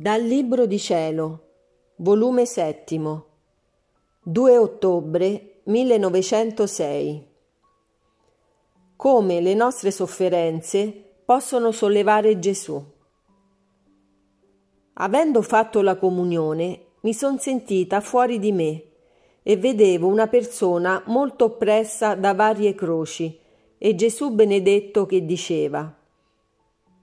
Dal Libro di Cielo, volume settimo, 2 ottobre 1906. Come le nostre sofferenze possono sollevare Gesù. Avendo fatto la comunione, mi son sentita fuori di me e vedevo una persona molto oppressa da varie croci e Gesù benedetto che diceva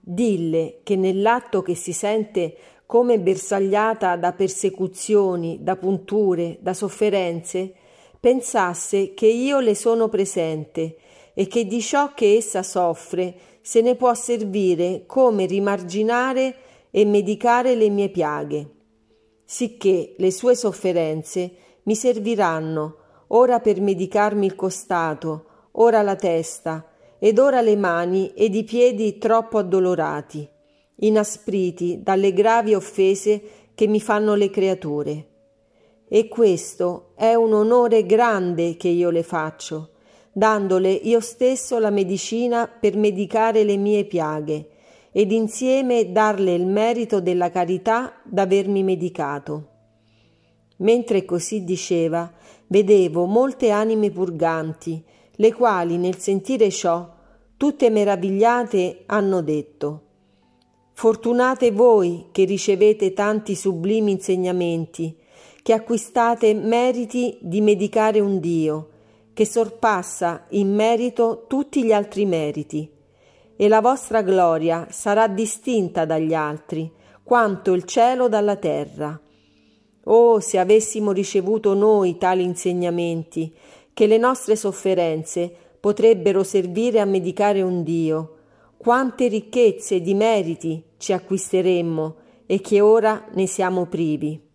Dille che nell'atto che si sente come bersagliata da persecuzioni, da punture, da sofferenze, pensasse che io le sono presente e che di ciò che essa soffre se ne può servire come rimarginare e medicare le mie piaghe, sicché le sue sofferenze mi serviranno ora per medicarmi il costato, ora la testa, ed ora le mani ed i piedi troppo addolorati inaspriti dalle gravi offese che mi fanno le creature. E questo è un onore grande che io le faccio, dandole io stesso la medicina per medicare le mie piaghe, ed insieme darle il merito della carità d'avermi medicato. Mentre così diceva, vedevo molte anime purganti, le quali nel sentire ciò, tutte meravigliate, hanno detto Fortunate voi che ricevete tanti sublimi insegnamenti, che acquistate meriti di medicare un Dio, che sorpassa in merito tutti gli altri meriti, e la vostra gloria sarà distinta dagli altri, quanto il cielo dalla terra. Oh, se avessimo ricevuto noi tali insegnamenti, che le nostre sofferenze potrebbero servire a medicare un Dio, quante ricchezze di meriti ci acquisteremmo e che ora ne siamo privi.